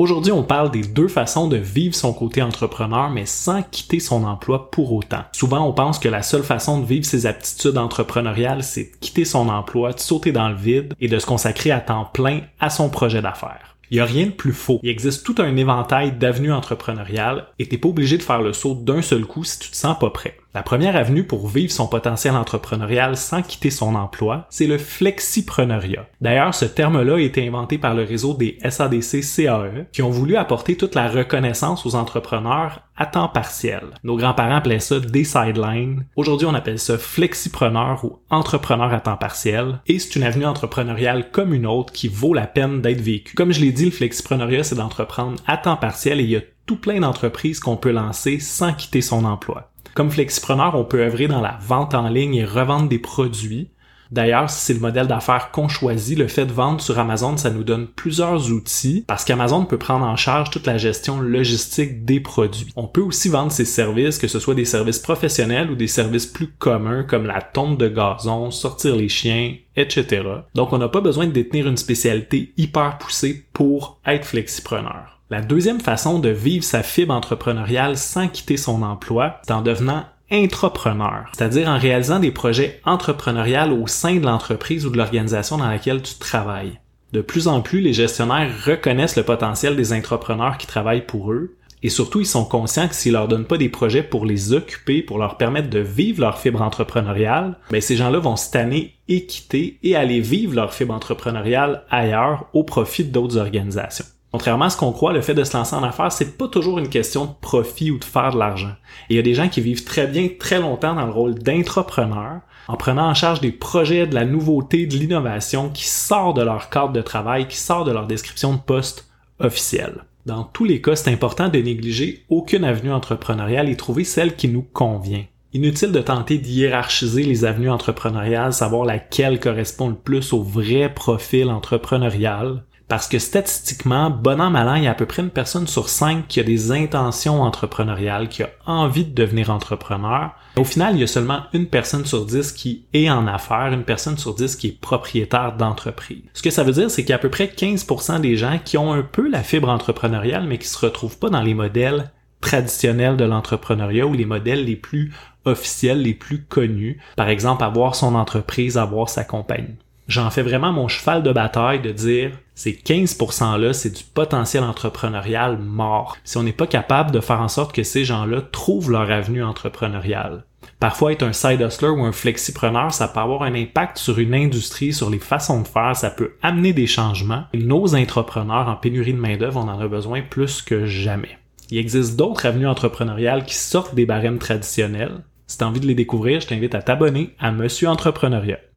Aujourd'hui, on parle des deux façons de vivre son côté entrepreneur, mais sans quitter son emploi pour autant. Souvent, on pense que la seule façon de vivre ses aptitudes entrepreneuriales, c'est de quitter son emploi, de sauter dans le vide et de se consacrer à temps plein à son projet d'affaires. Il n'y a rien de plus faux. Il existe tout un éventail d'avenues entrepreneuriales et t'es pas obligé de faire le saut d'un seul coup si tu te sens pas prêt. La première avenue pour vivre son potentiel entrepreneurial sans quitter son emploi, c'est le flexipreneuriat. D'ailleurs, ce terme-là a été inventé par le réseau des SADC CAE qui ont voulu apporter toute la reconnaissance aux entrepreneurs à temps partiel. Nos grands-parents appelaient ça des sidelines. Aujourd'hui, on appelle ça flexipreneur ou entrepreneur à temps partiel et c'est une avenue entrepreneuriale comme une autre qui vaut la peine d'être vécue. Comme je l'ai dit, le flexipreneuriat, c'est d'entreprendre à temps partiel et il y a tout plein d'entreprises qu'on peut lancer sans quitter son emploi. Comme flexipreneur, on peut œuvrer dans la vente en ligne et revendre des produits. D'ailleurs, si c'est le modèle d'affaires qu'on choisit, le fait de vendre sur Amazon, ça nous donne plusieurs outils parce qu'Amazon peut prendre en charge toute la gestion logistique des produits. On peut aussi vendre ses services, que ce soit des services professionnels ou des services plus communs comme la tonte de gazon, sortir les chiens, etc. Donc on n'a pas besoin de détenir une spécialité hyper poussée pour être flexipreneur. La deuxième façon de vivre sa fibre entrepreneuriale sans quitter son emploi, c'est en devenant intrapreneur, c'est-à-dire en réalisant des projets entrepreneuriales au sein de l'entreprise ou de l'organisation dans laquelle tu travailles. De plus en plus, les gestionnaires reconnaissent le potentiel des entrepreneurs qui travaillent pour eux, et surtout ils sont conscients que s'ils leur donnent pas des projets pour les occuper, pour leur permettre de vivre leur fibre entrepreneuriale, ben ces gens-là vont se tanner et quitter et aller vivre leur fibre entrepreneuriale ailleurs au profit d'autres organisations. Contrairement à ce qu'on croit, le fait de se lancer en affaires, c'est pas toujours une question de profit ou de faire de l'argent. il y a des gens qui vivent très bien, très longtemps dans le rôle d'intrapreneur, en prenant en charge des projets, de la nouveauté, de l'innovation qui sort de leur cadre de travail, qui sort de leur description de poste officielle. Dans tous les cas, c'est important de négliger aucune avenue entrepreneuriale et trouver celle qui nous convient. Inutile de tenter d'hiérarchiser les avenues entrepreneuriales, savoir laquelle correspond le plus au vrai profil entrepreneurial. Parce que statistiquement, bon an, mal an, il y a à peu près une personne sur cinq qui a des intentions entrepreneuriales, qui a envie de devenir entrepreneur. Au final, il y a seulement une personne sur dix qui est en affaires, une personne sur dix qui est propriétaire d'entreprise. Ce que ça veut dire, c'est qu'il y a à peu près 15% des gens qui ont un peu la fibre entrepreneuriale, mais qui se retrouvent pas dans les modèles traditionnels de l'entrepreneuriat ou les modèles les plus officiels, les plus connus. Par exemple, avoir son entreprise, avoir sa compagnie j'en fais vraiment mon cheval de bataille de dire ces 15%-là, c'est du potentiel entrepreneurial mort. Si on n'est pas capable de faire en sorte que ces gens-là trouvent leur avenue entrepreneuriale. Parfois, être un side hustler ou un flexipreneur, ça peut avoir un impact sur une industrie, sur les façons de faire, ça peut amener des changements. nos entrepreneurs en pénurie de main-d'œuvre, on en a besoin plus que jamais. Il existe d'autres avenues entrepreneuriales qui sortent des barèmes traditionnels. Si tu as envie de les découvrir, je t'invite à t'abonner à Monsieur Entrepreneuriat.